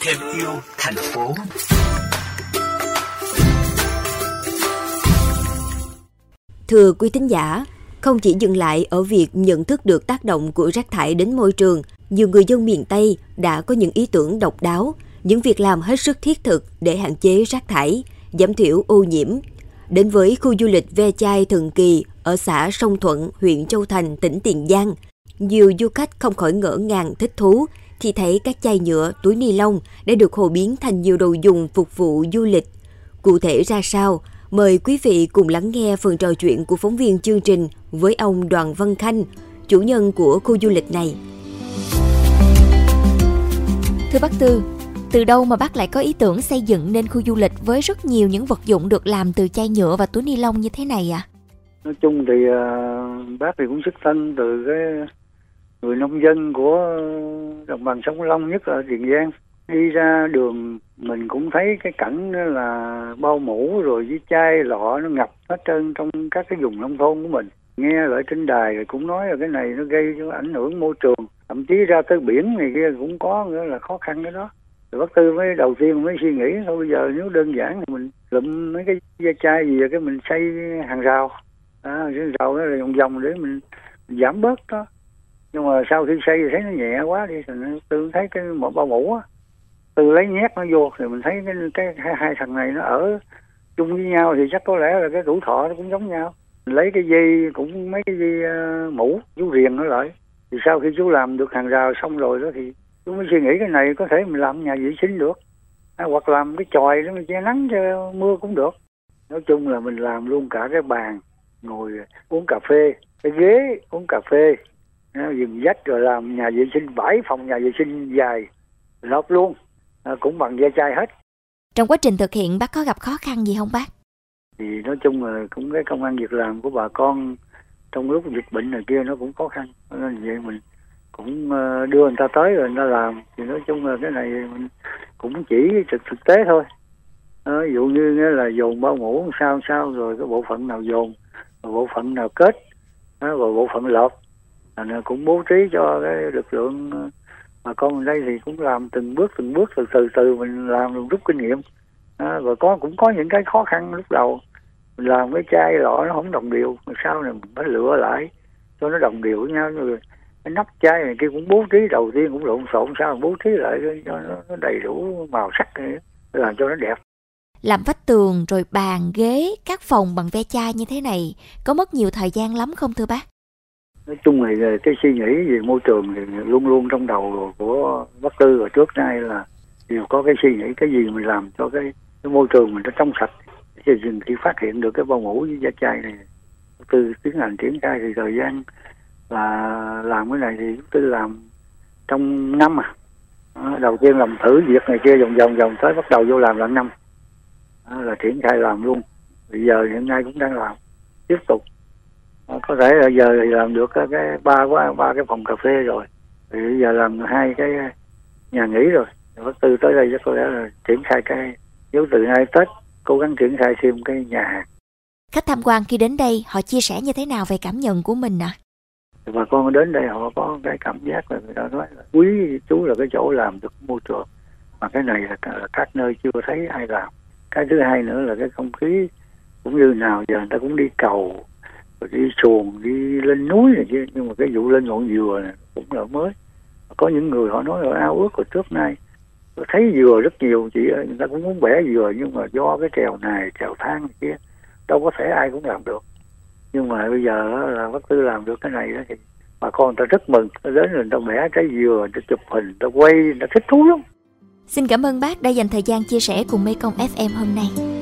Thêm yêu thành phố Thưa quý thính giả, không chỉ dừng lại ở việc nhận thức được tác động của rác thải đến môi trường, nhiều người dân miền Tây đã có những ý tưởng độc đáo, những việc làm hết sức thiết thực để hạn chế rác thải, giảm thiểu ô nhiễm. Đến với khu du lịch Ve Chai thần Kỳ ở xã Sông Thuận, huyện Châu Thành, tỉnh Tiền Giang, nhiều du khách không khỏi ngỡ ngàng thích thú khi thấy các chai nhựa, túi ni lông đã được hồ biến thành nhiều đồ dùng phục vụ du lịch. Cụ thể ra sao? Mời quý vị cùng lắng nghe phần trò chuyện của phóng viên chương trình với ông Đoàn Văn Khanh, chủ nhân của khu du lịch này. Thưa bác Tư, từ đâu mà bác lại có ý tưởng xây dựng nên khu du lịch với rất nhiều những vật dụng được làm từ chai nhựa và túi ni lông như thế này ạ? À? Nói chung thì uh, bác thì cũng xuất thân từ cái người nông dân của đồng bằng sông Long nhất là Tiền Giang. Đi ra đường mình cũng thấy cái cảnh là bao mũ rồi với chai lọ nó ngập hết trơn trong các cái vùng nông thôn của mình. Nghe lại trên đài rồi cũng nói là cái này nó gây cho ảnh hưởng môi trường. Thậm chí ra tới biển này kia cũng có nữa là khó khăn cái đó rồi bác tư mới đầu tiên mới suy nghĩ thôi bây giờ nếu đơn giản thì mình lụm mấy cái da chai gì cái mình xây hàng rào à, hàng rào đó là vòng vòng để mình giảm bớt đó nhưng mà sau khi xây thì thấy nó nhẹ quá đi thì tự thấy cái một bao mũ á. Từ lấy nhét nó vô thì mình thấy cái, cái hai, hai thằng này nó ở chung với nhau thì chắc có lẽ là cái tuổi thọ nó cũng giống nhau. Mình lấy cái dây cũng mấy cái dây uh, mũ chú riềng nó lại. Thì sau khi chú làm được hàng rào xong rồi đó thì tôi mới suy nghĩ cái này có thể mình làm nhà vệ sinh được. À, hoặc làm cái chòi để mình che nắng cho mưa cũng được. Nói chung là mình làm luôn cả cái bàn ngồi uống cà phê cái ghế uống cà phê dừng dách rồi làm nhà vệ sinh bảy phòng nhà vệ sinh dài lợp luôn. À, cũng bằng da chai hết. Trong quá trình thực hiện bác có gặp khó khăn gì không bác? Thì nói chung là cũng cái công an việc làm của bà con trong lúc dịch bệnh này kia nó cũng khó khăn. Nên vậy mình cũng ờ, đưa người ta tới rồi người ta làm. Thì nói chung là cái này mình cũng chỉ thực thực tế thôi. À, ví dụ như là dồn bao ngủ sao sao rồi cái bộ phận nào dồn bộ phận nào kết đó, rồi bộ phận lợp là cũng bố trí cho cái lực lượng ờ, mà con ở đây thì cũng làm từng bước từng bước từ từ từ mình làm mình rút kinh nghiệm. À, và có cũng có những cái khó khăn lúc đầu. Mình làm cái chai lọ nó không đồng đều sau này mình phải lựa lại cho nó đồng đều với nhau. Rồi cái nắp chai này kia cũng bố trí đầu tiên cũng lộn xộn sao bố trí lại cho nó đầy đủ màu sắc này, làm cho nó đẹp. Làm vách tường rồi bàn ghế các phòng bằng ve chai như thế này có mất nhiều thời gian lắm không thưa bác? Nói chung thì cái suy nghĩ về môi trường thì luôn luôn trong đầu của bác tư và trước nay là đều có cái suy nghĩ cái gì mình làm cho cái, cái môi trường mình nó trong sạch. Thì khi phát hiện được cái bao ngủ với da chai này từ tiến hành triển khai thì thời gian là làm cái này thì chúng tôi làm trong năm à. Đầu tiên làm thử việc này kia vòng vòng vòng tới bắt đầu vô làm là năm. Là triển khai làm luôn. Bây giờ hiện nay cũng đang làm. Tiếp tục có thể là giờ thì làm được cái, ba quá ba cái phòng cà phê rồi. Thì giờ làm hai cái nhà nghỉ rồi. Bắt từ tới đây chắc có lẽ là triển khai cái nếu từ nay tết cố gắng triển khai thêm cái nhà. Hàng khách tham quan khi đến đây họ chia sẻ như thế nào về cảm nhận của mình ạ? À? bà con đến đây họ có cái cảm giác là người ta nói là quý chú là cái chỗ làm được môi trường. Mà cái này là, là các nơi chưa thấy ai làm. Cái thứ hai nữa là cái không khí cũng như nào giờ người ta cũng đi cầu đi xuồng, đi lên núi này chứ, nhưng mà cái vụ lên ngọn dừa này cũng là mới. Có những người họ nói là ao ước hồi trước nay. Thấy dừa rất nhiều, chị ơi, người ta cũng muốn bẻ dừa, nhưng mà do cái trèo này, trèo thang này kia, đâu có thể ai cũng làm được. Nhưng mà bây giờ là bác tư làm được cái này đó thì bà con ta rất mừng. Ta đến rồi ta bẻ trái dừa ta chụp hình ta quay ta thích thú lắm. Xin cảm ơn bác đã dành thời gian chia sẻ cùng Mekong FM hôm nay.